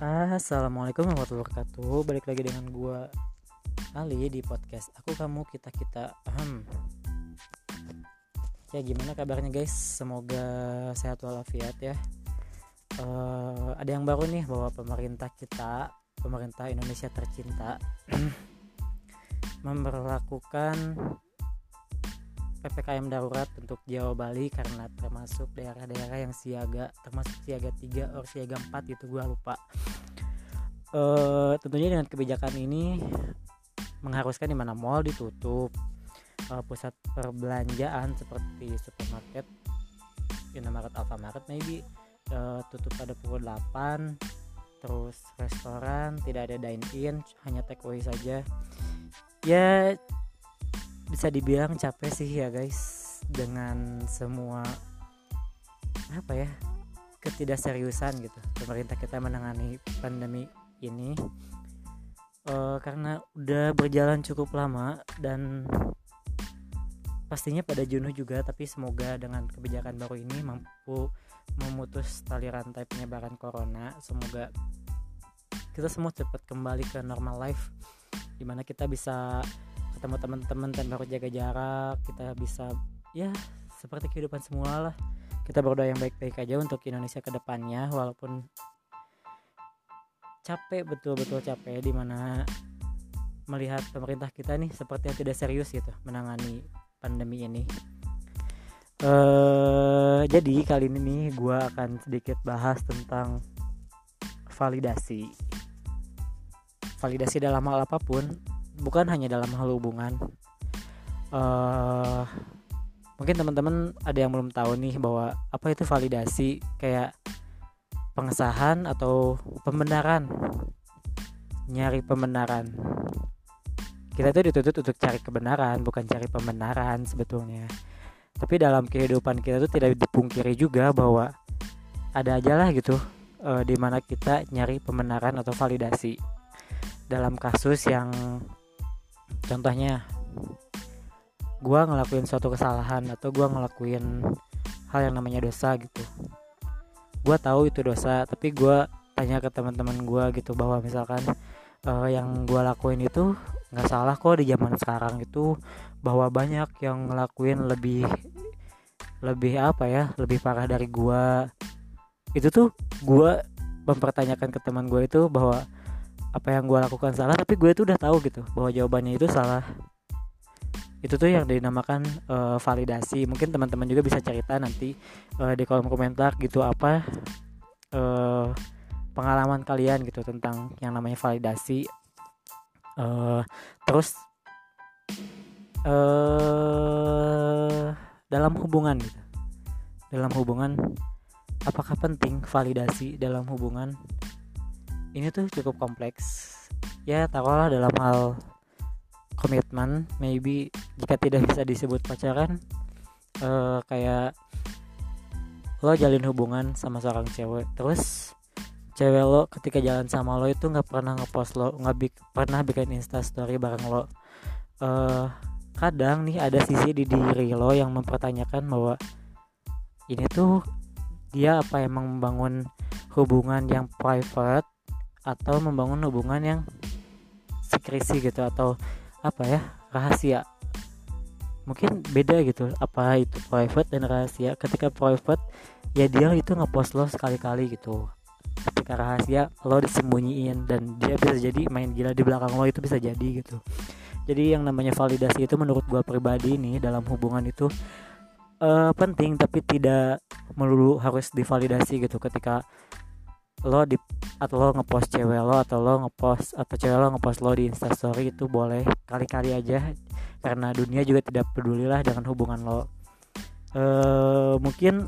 Assalamualaikum warahmatullahi wabarakatuh. Balik lagi dengan gue Ali di podcast Aku kamu kita kita. Ahem. Ya gimana kabarnya guys? Semoga sehat walafiat ya. Uh, Ada yang baru nih bahwa pemerintah kita Pemerintah Indonesia tercinta Memperlakukan PPKM darurat untuk Jawa Bali karena termasuk daerah-daerah yang siaga termasuk siaga 3 atau siaga 4 itu gua lupa. Uh, tentunya dengan kebijakan ini mengharuskan di mana mall ditutup uh, pusat perbelanjaan seperti supermarket Indomaret Alfamart maybe uh, tutup pada pukul 8 terus restoran tidak ada dine in hanya take away saja. Ya bisa dibilang capek sih ya guys dengan semua apa ya ketidakseriusan gitu pemerintah kita menangani pandemi ini. Uh, karena udah berjalan cukup lama dan pastinya pada jenuh juga tapi semoga dengan kebijakan baru ini mampu memutus tali rantai penyebaran corona. Semoga kita semua cepat kembali ke normal life di mana kita bisa ketemu teman-teman dan baru jaga jarak kita bisa ya seperti kehidupan semula lah. Kita berdoa yang baik-baik aja untuk Indonesia ke depannya walaupun capek betul-betul capek di mana melihat pemerintah kita nih seperti yang tidak serius gitu menangani pandemi ini. Uh, jadi kali ini nih gue akan sedikit bahas tentang validasi. Validasi dalam hal apa pun bukan hanya dalam hal hubungan. Uh, mungkin teman-teman ada yang belum tahu nih bahwa apa itu validasi? Kayak pengesahan atau pembenaran? Nyari pembenaran. Kita itu dituntut untuk cari kebenaran bukan cari pembenaran sebetulnya. Tapi dalam kehidupan kita tuh tidak dipungkiri juga bahwa ada aja lah gitu uh, di mana kita nyari pembenaran atau validasi. Dalam kasus yang contohnya gue ngelakuin suatu kesalahan atau gue ngelakuin hal yang namanya dosa gitu. Gue tahu itu dosa tapi gue tanya ke teman-teman gue gitu bahwa misalkan uh, yang gue lakuin itu nggak salah kok di zaman sekarang itu bahwa banyak yang ngelakuin lebih lebih apa ya lebih parah dari gue itu tuh gue mempertanyakan ke teman gue itu bahwa apa yang gue lakukan salah tapi gue tuh udah tahu gitu bahwa jawabannya itu salah. Itu tuh yang dinamakan uh, validasi. Mungkin teman-teman juga bisa cerita nanti uh, di kolom komentar gitu apa uh, pengalaman kalian gitu tentang yang namanya validasi. Uh, terus uh, dalam hubungan gitu. Dalam hubungan apakah penting validasi dalam hubungan ini tuh cukup kompleks. Ya taruhlah dalam hal komitmen maybe jika tidak bisa disebut pacaran uh, kayak lo jalin hubungan sama seorang cewek. Terus cewek lo ketika jalan sama lo itu nggak pernah ngepost lo nggak bik pernah bikin insta story bareng lo. Uh, kadang nih ada sisi di diri lo yang mempertanyakan bahwa ini tuh dia apa emang membangun hubungan yang private atau membangun hubungan yang sekresi gitu atau apa ya rahasia. Mungkin beda gitu apa itu private dan rahasia. Ketika private ya dia itu ngepost lo sekali-kali gitu. Ketika rahasia lo disembunyiin dan dia bisa jadi main gila di belakang lo itu bisa jadi gitu. Jadi yang namanya validasi itu menurut gua pribadi nih dalam hubungan itu uh, penting tapi tidak melulu harus divalidasi gitu. Ketika lo di atau lo ngepost cewek lo atau lo ngepost atau cewek lo ngepost lo di instastory itu boleh kali-kali aja. Karena dunia juga tidak peduli lah dengan hubungan lo. E, mungkin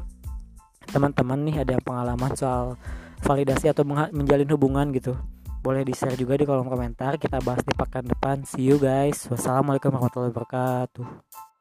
teman-teman nih ada pengalaman soal validasi atau menjalin hubungan gitu. Boleh di share juga di kolom komentar. Kita bahas di pekan depan. See you guys. Wassalamualaikum warahmatullahi wabarakatuh